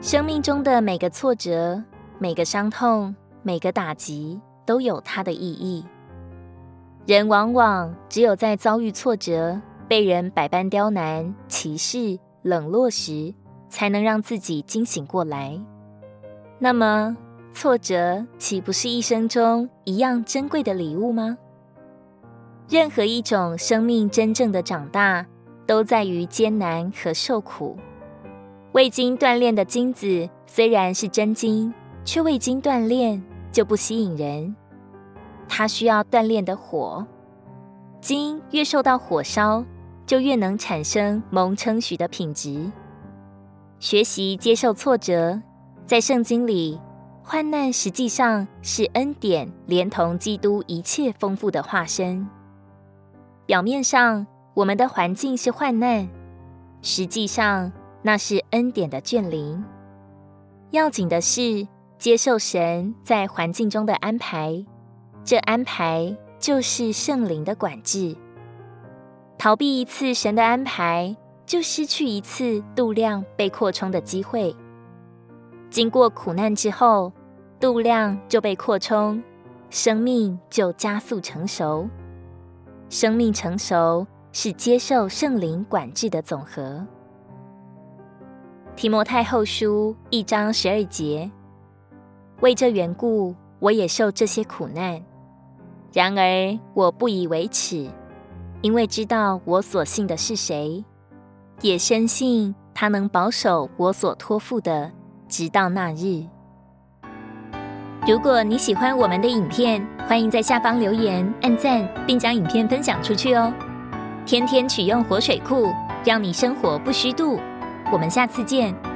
生命中的每个挫折、每个伤痛、每个打击，都有它的意义。人往往只有在遭遇挫折、被人百般刁难、歧视、冷落时，才能让自己惊醒过来。那么，挫折岂不是一生中一样珍贵的礼物吗？任何一种生命真正的长大，都在于艰难和受苦。未经锻炼的金子虽然是真金，却未经锻炼就不吸引人。它需要锻炼的火，金越受到火烧，就越能产生蒙称许的品质。学习接受挫折，在圣经里，患难实际上是恩典连同基督一切丰富的化身。表面上我们的环境是患难，实际上那是恩典的眷临。要紧的是接受神在环境中的安排。这安排就是圣灵的管制。逃避一次神的安排，就失去一次度量被扩充的机会。经过苦难之后，度量就被扩充，生命就加速成熟。生命成熟是接受圣灵管制的总和。提摩太后书一章十二节，为这缘故，我也受这些苦难。然而我不以为耻，因为知道我所信的是谁，也深信他能保守我所托付的，直到那日。如果你喜欢我们的影片，欢迎在下方留言、按赞，并将影片分享出去哦。天天取用活水库，让你生活不虚度。我们下次见。